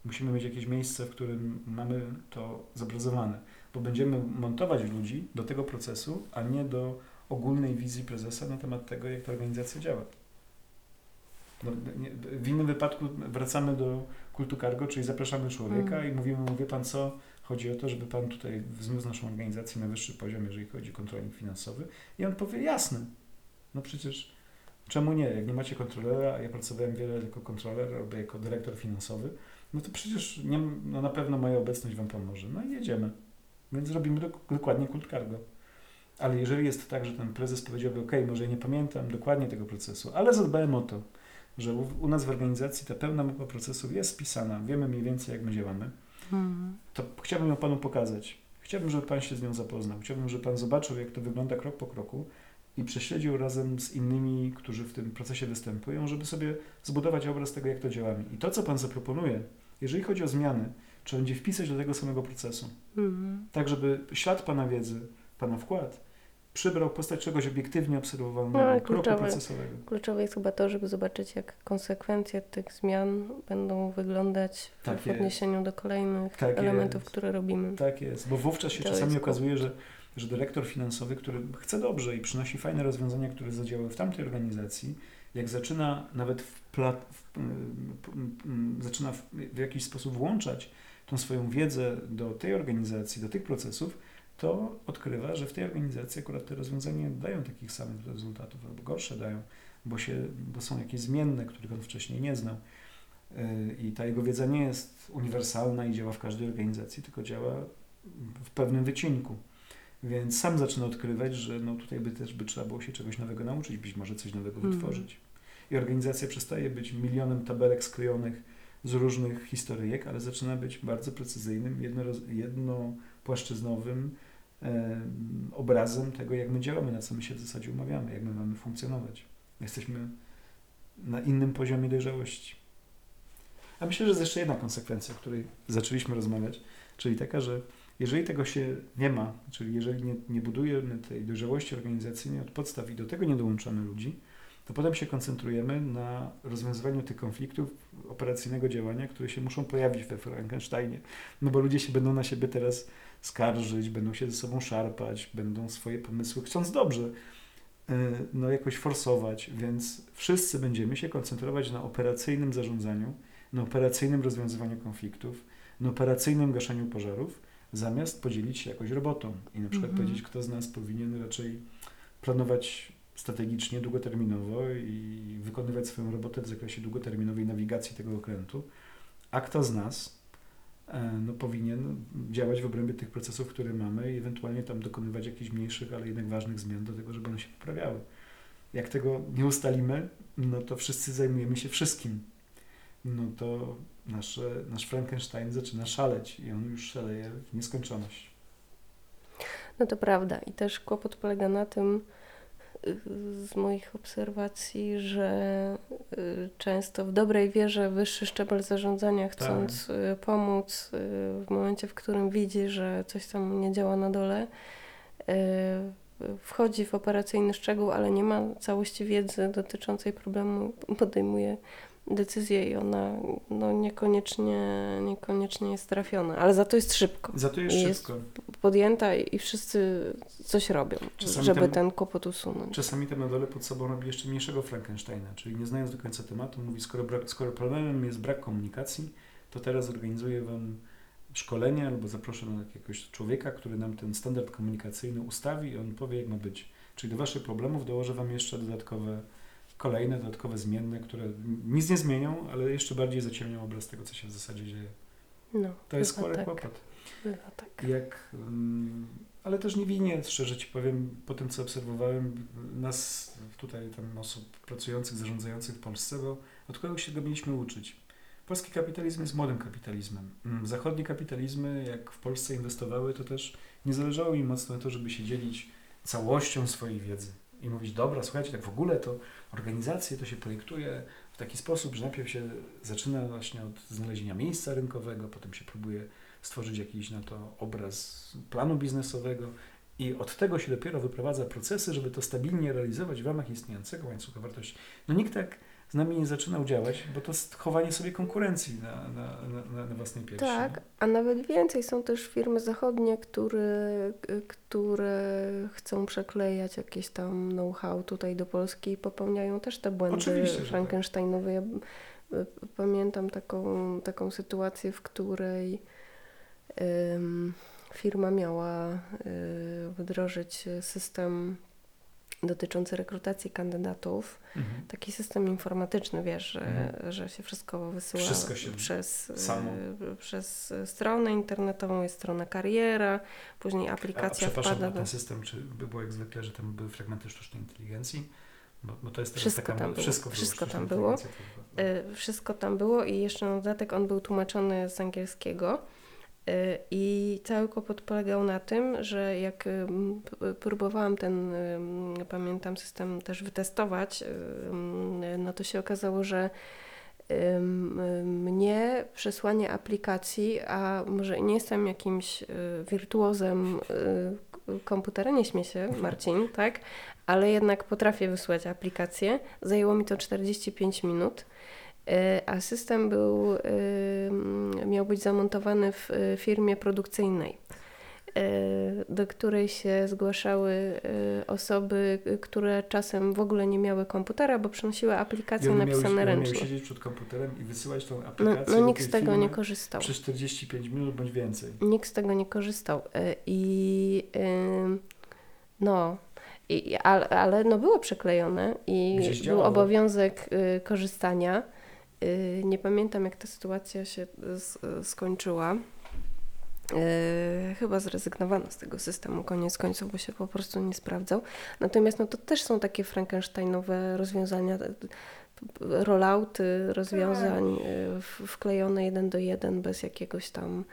[SPEAKER 1] Musimy mieć jakieś miejsce, w którym mamy to zobrazowane, bo będziemy montować ludzi do tego procesu, a nie do ogólnej wizji prezesa na temat tego, jak ta organizacja działa. No, nie, w innym wypadku wracamy do kultu cargo, czyli zapraszamy człowieka
[SPEAKER 2] Mm.
[SPEAKER 1] i mówimy mu, wie pan co, chodzi o to, żeby pan tutaj wzniósł naszą organizację na wyższy poziom, jeżeli chodzi o kontroling finansowy. I on powie, jasne, no przecież czemu nie? Jak nie macie kontrolera, a ja pracowałem wiele jako kontroler albo jako dyrektor finansowy, no to przecież nie, no na pewno moja obecność wam pomoże. No i jedziemy. Więc robimy dok- dokładnie kult cargo. Ale jeżeli jest tak, że ten prezes powiedziałby, ok, może nie pamiętam dokładnie tego procesu, ale zadbałem o to, że u, u nas w organizacji ta pełna mapa procesów jest spisana, wiemy mniej więcej jak my działamy,
[SPEAKER 2] Hmm.
[SPEAKER 1] to chciałbym ją Panu pokazać. Chciałbym, żeby Pan się z nią zapoznał. Chciałbym, żeby Pan zobaczył, jak to wygląda krok po kroku i prześledził razem z innymi, którzy w tym procesie występują, żeby sobie zbudować obraz tego, jak to działamy. I to, co Pan zaproponuje, jeżeli chodzi o zmiany, trzeba będzie wpisać do tego samego procesu.
[SPEAKER 2] Hmm.
[SPEAKER 1] Tak, żeby ślad Pana wiedzy, Pana wkład przybrał postać czegoś obiektywnie obserwowalnego,
[SPEAKER 2] No,
[SPEAKER 1] kroku
[SPEAKER 2] kluczowe.
[SPEAKER 1] procesowego.
[SPEAKER 2] Kluczowe jest chyba to, żeby zobaczyć, jak konsekwencje tych zmian będą wyglądać
[SPEAKER 1] Tak
[SPEAKER 2] w odniesieniu do kolejnych
[SPEAKER 1] Tak
[SPEAKER 2] elementów,
[SPEAKER 1] jest.
[SPEAKER 2] które robimy.
[SPEAKER 1] Tak jest, bo wówczas się
[SPEAKER 2] To
[SPEAKER 1] czasami
[SPEAKER 2] jest
[SPEAKER 1] okazuje, że, że dyrektor finansowy, który chce dobrze i przynosi fajne rozwiązania, które zadziałały w tamtej organizacji, jak zaczyna nawet w pla- w, mm, mm, zaczyna w, w jakiś sposób włączać tą swoją wiedzę do tej organizacji, do tych procesów, to odkrywa, że w tej organizacji akurat te rozwiązania dają takich samych rezultatów, albo gorsze dają, bo, się, bo są jakieś zmienne, których on wcześniej nie znał. Yy, I ta jego wiedza nie jest uniwersalna i działa w każdej organizacji, tylko działa w pewnym wycinku. Więc sam zaczyna odkrywać, że no tutaj by też by trzeba było się czegoś nowego nauczyć, być może coś nowego
[SPEAKER 2] Mhm.
[SPEAKER 1] wytworzyć. I organizacja przestaje być milionem tabelek sklejonych z różnych historyjek, ale zaczyna być bardzo precyzyjnym, jednopłaszczyznowym em, obrazem tego, jak my działamy, na co my się w zasadzie umawiamy, jak my mamy funkcjonować. Jesteśmy na innym poziomie dojrzałości. A myślę, że jest jeszcze jedna konsekwencja, o której zaczęliśmy rozmawiać, czyli taka, że jeżeli tego się nie ma, czyli jeżeli nie, nie budujemy tej dojrzałości organizacyjnej od podstaw i do tego nie dołączamy ludzi, to potem się koncentrujemy na rozwiązywaniu tych konfliktów operacyjnego działania, które się muszą pojawić we Frankensteinie. No bo ludzie się będą na siebie teraz skarżyć, będą się ze sobą szarpać, będą swoje pomysły, chcąc dobrze, yy, no jakoś forsować, więc wszyscy będziemy się koncentrować na operacyjnym zarządzaniu, na operacyjnym rozwiązywaniu konfliktów, na operacyjnym gaszeniu pożarów, zamiast podzielić się jakoś robotą i na przykład
[SPEAKER 2] Mhm.
[SPEAKER 1] powiedzieć, kto z nas powinien raczej planować strategicznie, długoterminowo i wykonywać swoją robotę w zakresie długoterminowej nawigacji tego okrętu, a kto z nas e, no, powinien działać w obrębie tych procesów, które mamy i ewentualnie tam dokonywać jakichś mniejszych, ale jednak ważnych zmian do tego, żeby one się poprawiały. Jak tego nie ustalimy, no to wszyscy zajmujemy się wszystkim. No to nasze, nasz Frankenstein zaczyna szaleć i on już szaleje w nieskończoność.
[SPEAKER 2] No to prawda. I też kłopot polega na tym, z moich obserwacji, że y, często w dobrej wierze wyższy szczebel zarządzania, chcąc y, pomóc y, w momencie, w którym widzi, że coś tam nie działa na dole, wchodzi w operacyjny szczegół, ale nie ma całości wiedzy dotyczącej problemu, podejmuje decyzję i ona no, niekoniecznie, niekoniecznie jest trafiona, ale za to jest szybko
[SPEAKER 1] Za to jest
[SPEAKER 2] Jest-
[SPEAKER 1] szybko.
[SPEAKER 2] podjęta i wszyscy coś robią,
[SPEAKER 1] Czasami
[SPEAKER 2] żeby
[SPEAKER 1] ten-
[SPEAKER 2] ten kłopot usunąć.
[SPEAKER 1] Czasami tam na dole pod sobą robi jeszcze mniejszego Frankensteina, czyli nie znając do końca tematu, mówi, skoro, brak, skoro problemem jest brak komunikacji, to teraz zorganizuję Wam szkolenie albo zaproszę na jakiegoś człowieka, który nam ten standard komunikacyjny ustawi i on powie, jak ma być. Czyli do Waszych problemów dołożę Wam jeszcze dodatkowe, kolejne dodatkowe zmienne, które nic nie zmienią, ale jeszcze bardziej zaciemnią obraz tego, co się w zasadzie dzieje.
[SPEAKER 2] No,
[SPEAKER 1] To jest spory
[SPEAKER 2] tak,
[SPEAKER 1] kłopot.
[SPEAKER 2] bywa tak.
[SPEAKER 1] Jak, mm, ale też nie winię, szczerze Ci powiem, po tym co obserwowałem, nas tutaj tam osób pracujących, zarządzających w Polsce, bo od kogo się tego mieliśmy uczyć? Polski kapitalizm jest młodym kapitalizmem. Mm, Zachodnie kapitalizmy, jak w Polsce inwestowały, to też nie zależało im mocno na to, żeby się dzielić całością swojej wiedzy i mówić, dobra, słuchajcie, tak w ogóle to organizacje to się projektuje w taki sposób, że najpierw się zaczyna właśnie od znalezienia miejsca rynkowego, potem się próbuje stworzyć jakiś na to obraz planu biznesowego I od tego się dopiero wyprowadza procesy, żeby to stabilnie realizować w ramach istniejącego łańcucha wartości. No nikt tak z nami nie zaczynał działać, bo to jest chowanie sobie konkurencji na, na, na, na własnej piersi.
[SPEAKER 2] Tak, a nawet więcej są też firmy zachodnie, które, które chcą przeklejać jakieś tam know-how tutaj do Polski i popełniają też te błędy
[SPEAKER 1] Oczywiście, tak.
[SPEAKER 2] frankensteinowe. Ja y, pamiętam taką, taką sytuację, w której firma miała y, wdrożyć system dotyczący rekrutacji kandydatów.
[SPEAKER 1] Mhm.
[SPEAKER 2] Taki system informatyczny, wiesz, że,
[SPEAKER 1] Mhm.
[SPEAKER 2] że się wszystko wysyła
[SPEAKER 1] Wszystko się
[SPEAKER 2] przez,
[SPEAKER 1] samo.
[SPEAKER 2] y, przez stronę internetową, jest strona kariera, później
[SPEAKER 1] A, a
[SPEAKER 2] aplikacja
[SPEAKER 1] przepraszam,
[SPEAKER 2] wpada
[SPEAKER 1] a
[SPEAKER 2] do...
[SPEAKER 1] ten system, czy by było jak zwykle, że tam były fragmenty sztucznej inteligencji? Bo, bo to jest teraz
[SPEAKER 2] Wszystko
[SPEAKER 1] taka...
[SPEAKER 2] tam było.
[SPEAKER 1] Wszystko,
[SPEAKER 2] Wszystko
[SPEAKER 1] sztuczna
[SPEAKER 2] tam było. Y, Wszystko tam było i jeszcze na dodatek on był tłumaczony z angielskiego. Y, I cały kłopot polegał na tym, że jak p- próbowałam ten, ym, pamiętam, system też wytestować, no to się okazało, że mnie przesłanie aplikacji, a może nie jestem jakimś y, wirtuozem y, komputera, nie śmie się Marcin, tak? Ale jednak potrafię wysłać aplikację. Zajęło mi to 45 minut. Y, A system był, mm, miał być zamontowany w y, firmie produkcyjnej, do której się zgłaszały osoby, które czasem w ogóle nie miały komputera, bo przynosiły aplikacje napisane
[SPEAKER 1] one miały
[SPEAKER 2] ręcznie.
[SPEAKER 1] siedzieć przed komputerem i wysyłać tą
[SPEAKER 2] No,
[SPEAKER 1] aplikację
[SPEAKER 2] no
[SPEAKER 1] do
[SPEAKER 2] nikt z tego nie korzystał.
[SPEAKER 1] przez 45 minut bądź więcej.
[SPEAKER 2] Nikt z tego nie korzystał. I no, i, ale, ale no było przeklejone i był obowiązek y, korzystania. Y, nie pamiętam, jak ta sytuacja się skończyła. Y, chyba zrezygnowano z tego systemu koniec końców, bo się po prostu nie sprawdzał. Natomiast no, to też są takie frankensteinowe rozwiązania, rollouty rozwiązań y, w- wklejone jeden do jeden bez jakiegoś tam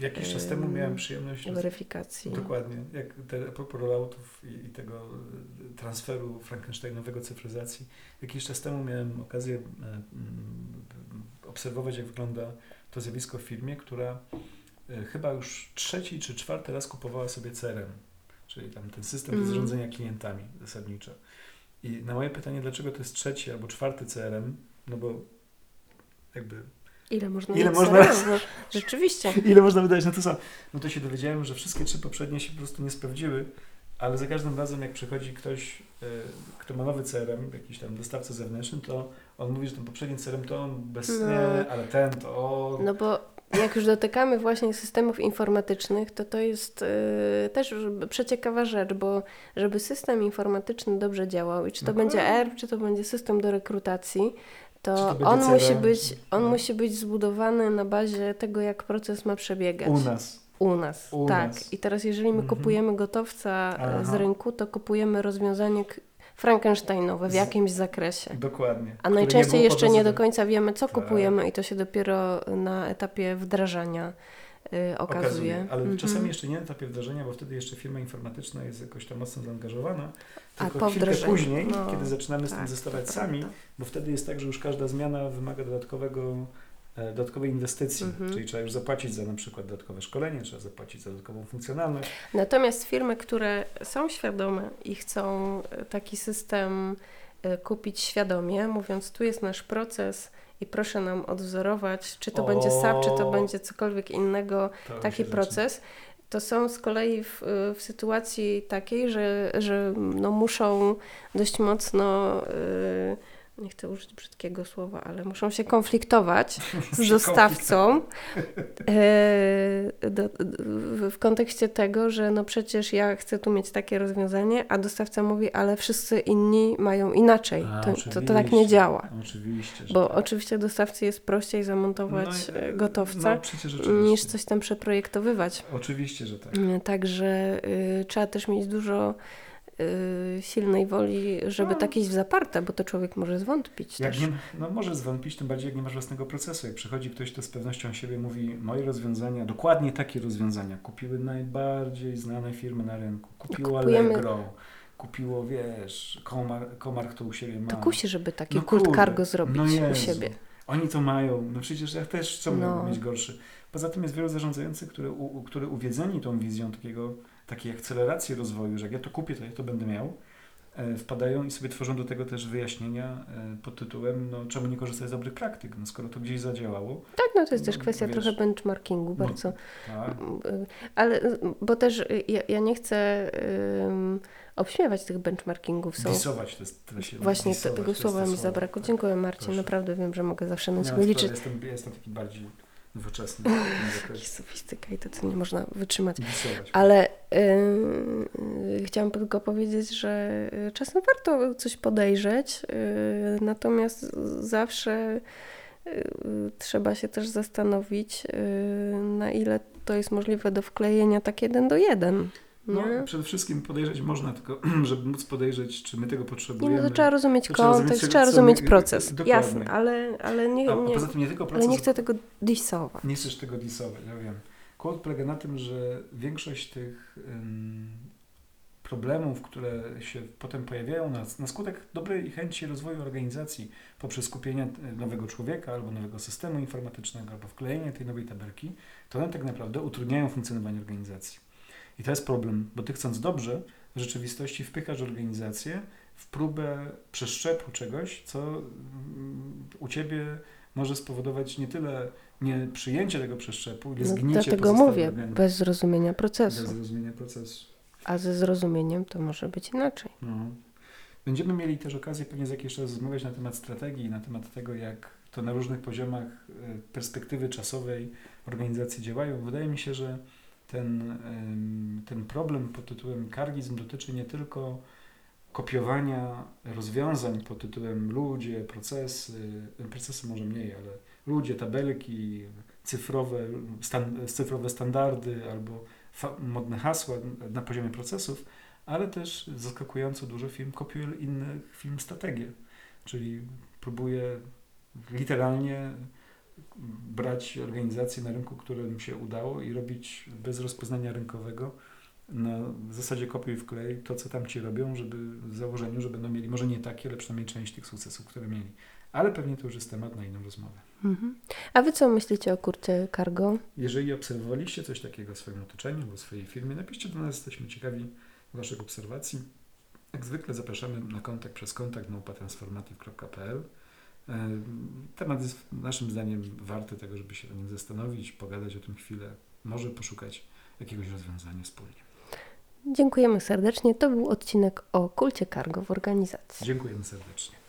[SPEAKER 1] Jakiś czas temu miałem przyjemność... roz-
[SPEAKER 2] weryfikacji.
[SPEAKER 1] Dokładnie. Jak te, a propos rolloutów i, i tego e, transferu frankensteinowego cyfryzacji. Jakiś czas temu miałem okazję mm, obserwować, jak wygląda to zjawisko w firmie, która e, chyba już trzeci czy czwarty raz kupowała sobie CRM, czyli tam ten system do
[SPEAKER 2] Mhm.
[SPEAKER 1] zarządzania klientami zasadniczo. I na moje pytanie, dlaczego to jest trzeci albo czwarty CRM, no bo jakby
[SPEAKER 2] Ile można
[SPEAKER 1] Ile można-
[SPEAKER 2] CRM? No, Rzeczywiście. (laughs)
[SPEAKER 1] Ile można wydać na to samo? No to się dowiedziałem, że wszystkie trzy poprzednie się po prostu nie sprawdziły, ale za każdym razem jak przychodzi ktoś, y, kto ma nowy CRM, jakiś tam dostawca zewnętrzny, to on mówi, że ten poprzedni CRM to on bez
[SPEAKER 2] No.
[SPEAKER 1] nie, ale ten to on.
[SPEAKER 2] No bo jak już dotykamy właśnie systemów informatycznych, to to jest y, też przeciekawa rzecz, bo żeby system informatyczny dobrze działał i czy to
[SPEAKER 1] No
[SPEAKER 2] będzie. ERP, czy to będzie system do rekrutacji, to,
[SPEAKER 1] to
[SPEAKER 2] on, musi być, on
[SPEAKER 1] No.
[SPEAKER 2] musi być zbudowany na bazie tego, jak proces ma przebiegać.
[SPEAKER 1] U nas.
[SPEAKER 2] U nas,
[SPEAKER 1] U
[SPEAKER 2] tak.
[SPEAKER 1] nas.
[SPEAKER 2] I teraz jeżeli my
[SPEAKER 1] Mhm.
[SPEAKER 2] kupujemy gotowca e, z
[SPEAKER 1] Aha.
[SPEAKER 2] rynku, to kupujemy rozwiązanie frankensteinowe w jakimś zakresie.
[SPEAKER 1] Dokładnie.
[SPEAKER 2] A najczęściej
[SPEAKER 1] było
[SPEAKER 2] jeszcze nie do końca wiemy, co
[SPEAKER 1] Tak.
[SPEAKER 2] kupujemy i to się dopiero na etapie wdrażania y, okazuje.
[SPEAKER 1] Ale
[SPEAKER 2] Mhm.
[SPEAKER 1] czasami jeszcze nie na etapie wdrożenia, bo wtedy jeszcze firma informatyczna jest jakoś tam mocno zaangażowana.
[SPEAKER 2] A
[SPEAKER 1] Tylko
[SPEAKER 2] po
[SPEAKER 1] chwilkę
[SPEAKER 2] wdrożeniu,
[SPEAKER 1] później,
[SPEAKER 2] no,
[SPEAKER 1] kiedy zaczynamy z tym
[SPEAKER 2] tak,
[SPEAKER 1] testować
[SPEAKER 2] to
[SPEAKER 1] sami,
[SPEAKER 2] prawda.
[SPEAKER 1] bo wtedy jest tak, że już każda zmiana wymaga dodatkowego, dodatkowej inwestycji,
[SPEAKER 2] Mhm.
[SPEAKER 1] czyli trzeba już zapłacić za na przykład dodatkowe szkolenie, trzeba zapłacić za dodatkową funkcjonalność.
[SPEAKER 2] Natomiast firmy, które są świadome i chcą y, taki system y, kupić świadomie, mówiąc, tu jest nasz proces i proszę nam odwzorować, czy to
[SPEAKER 1] O.
[SPEAKER 2] będzie SAP, czy to będzie cokolwiek innego,
[SPEAKER 1] To
[SPEAKER 2] taki
[SPEAKER 1] się zaczyna.
[SPEAKER 2] proces, to są z kolei w, w sytuacji takiej, że, że no muszą dość mocno, y, nie chcę użyć brzydkiego słowa, ale muszą się konfliktować (laughs) z dostawcą do, w, kontekście tego, że no przecież ja chcę tu mieć takie rozwiązanie, a dostawca mówi, ale wszyscy inni mają inaczej.
[SPEAKER 1] A,
[SPEAKER 2] To, to, to tak nie działa.
[SPEAKER 1] Oczywiście,
[SPEAKER 2] Bo
[SPEAKER 1] tak.
[SPEAKER 2] oczywiście dostawcy jest prościej zamontować
[SPEAKER 1] No, e,
[SPEAKER 2] e, gotowca,
[SPEAKER 1] no,
[SPEAKER 2] niż coś tam przeprojektować.
[SPEAKER 1] Oczywiście, że tak.
[SPEAKER 2] Także y, trzeba też mieć dużo silnej woli, żeby
[SPEAKER 1] No.
[SPEAKER 2] tak iść w zaparte, bo to człowiek może zwątpić
[SPEAKER 1] Jak
[SPEAKER 2] też.
[SPEAKER 1] nie, no może zwątpić, tym bardziej jak nie masz własnego procesu. Jak przychodzi ktoś, to z pewnością siebie mówi, moje rozwiązania, dokładnie takie rozwiązania kupiły najbardziej znane firmy na rynku. Kupiło
[SPEAKER 2] Kupujemy-
[SPEAKER 1] Allegro, kupiło, wiesz, Komar, Komar to u siebie ma.
[SPEAKER 2] To kusi, żeby taki
[SPEAKER 1] No
[SPEAKER 2] kult cargo zrobić
[SPEAKER 1] no
[SPEAKER 2] u siebie.
[SPEAKER 1] Oni to mają, no przecież ja też co
[SPEAKER 2] No.
[SPEAKER 1] mieć gorszy. Poza tym jest wielu zarządzających, które, u, które uwiedzeni tą wizją takiego takiej akceleracji rozwoju, że jak ja to kupię, to ja to będę miał, e, wpadają i sobie tworzą do tego też wyjaśnienia e, pod tytułem, no czemu nie korzystać z dobrych praktyk, no skoro to gdzieś zadziałało.
[SPEAKER 2] Tak, no to jest też
[SPEAKER 1] No,
[SPEAKER 2] kwestia
[SPEAKER 1] wiesz,
[SPEAKER 2] trochę benchmarkingu
[SPEAKER 1] no,
[SPEAKER 2] bardzo.
[SPEAKER 1] Tak,
[SPEAKER 2] Ale bo też y, ja, ja nie chcę ym, obśmiewać tych benchmarkingów. Są
[SPEAKER 1] disować to jest się
[SPEAKER 2] właśnie tego słowa mi zabrakło.
[SPEAKER 1] Tak.
[SPEAKER 2] Dziękuję Marcin,
[SPEAKER 1] Proszę.
[SPEAKER 2] naprawdę wiem, że mogę zawsze na ciebie liczyć.
[SPEAKER 1] Jestem, jestem taki bardziej nowoczesny.
[SPEAKER 2] Jakiś
[SPEAKER 1] zakresie.
[SPEAKER 2] sofistyka i to, nie można wytrzymać. Ale yy, chciałam tylko powiedzieć, że czasem warto coś podejrzeć, yy, natomiast zawsze yy, trzeba się też zastanowić, yy, na ile to jest możliwe do wklejenia tak jeden do jeden.
[SPEAKER 1] No,
[SPEAKER 2] Nie?
[SPEAKER 1] przede wszystkim podejrzeć można, tylko (clears throat) żeby móc podejrzeć, czy my tego
[SPEAKER 2] Nie,
[SPEAKER 1] potrzebujemy.
[SPEAKER 2] no to trzeba rozumieć
[SPEAKER 1] to trzeba rozumieć,
[SPEAKER 2] kontekst, trzeba
[SPEAKER 1] chcemy-
[SPEAKER 2] rozumieć proces.
[SPEAKER 1] dokładnie.
[SPEAKER 2] Jasne, ale, ale, nie,
[SPEAKER 1] a, a
[SPEAKER 2] nie,
[SPEAKER 1] poza tym nie tylko proces,
[SPEAKER 2] ale nie chcę tego disować.
[SPEAKER 1] nie chcesz tego disować, ja wiem. Kłopot polega na tym, że większość tych ym, problemów, które się potem pojawiają na, na skutek dobrej chęci rozwoju organizacji poprzez skupienie e, nowego człowieka albo nowego systemu informatycznego albo wklejenie tej nowej tabelki, to one tak naprawdę utrudniają funkcjonowanie organizacji. I to jest problem, bo ty chcąc dobrze, w rzeczywistości wpychasz organizację w próbę przeszczepu czegoś, co mm, u ciebie może spowodować nie tyle nie przyjęcie tego przeszczepu, ile
[SPEAKER 2] No,
[SPEAKER 1] zgnicie
[SPEAKER 2] dlatego
[SPEAKER 1] pozostałych
[SPEAKER 2] mówię, bez zrozumienia
[SPEAKER 1] Bez
[SPEAKER 2] procesu.
[SPEAKER 1] zrozumienia procesu.
[SPEAKER 2] A ze zrozumieniem to może być inaczej.
[SPEAKER 1] No. Będziemy mieli też okazję pewnie za jakiś czas rozmawiać na temat strategii, na temat tego, jak to na różnych poziomach e, perspektywy czasowej organizacji działają. Wydaje mi się, że ten, ten problem pod tytułem kargizm dotyczy nie tylko kopiowania rozwiązań pod tytułem ludzie, procesy, procesy może mniej, ale ludzie, tabelki, cyfrowe, stan, cyfrowe standardy albo modne hasła na poziomie procesów, ale też zaskakująco dużo firm kopiuje innych firm strategię, czyli próbuje literalnie brać organizacje na rynku, którym się udało i robić bez rozpoznania rynkowego na zasadzie kopiuj wklej to, co tam ci robią, żeby w założeniu, że będą mieli może nie takie, ale przynajmniej część tych sukcesów, które mieli. Ale pewnie to już jest temat na inną rozmowę.
[SPEAKER 2] Mhm. A wy co myślicie o kurcie cargo?
[SPEAKER 1] Jeżeli obserwowaliście coś takiego w swoim otoczeniu, w swojej firmie, napiszcie do nas, jesteśmy ciekawi Waszych obserwacji. Jak zwykle zapraszamy na kontakt przez kontakt małpatransformative.pl. E, Temat jest naszym zdaniem warty tego, żeby się o nim zastanowić, pogadać o tym chwilę, może poszukać jakiegoś rozwiązania wspólnie.
[SPEAKER 2] Dziękujemy serdecznie. To był odcinek o kulcie cargo w organizacji.
[SPEAKER 1] Dziękujemy serdecznie.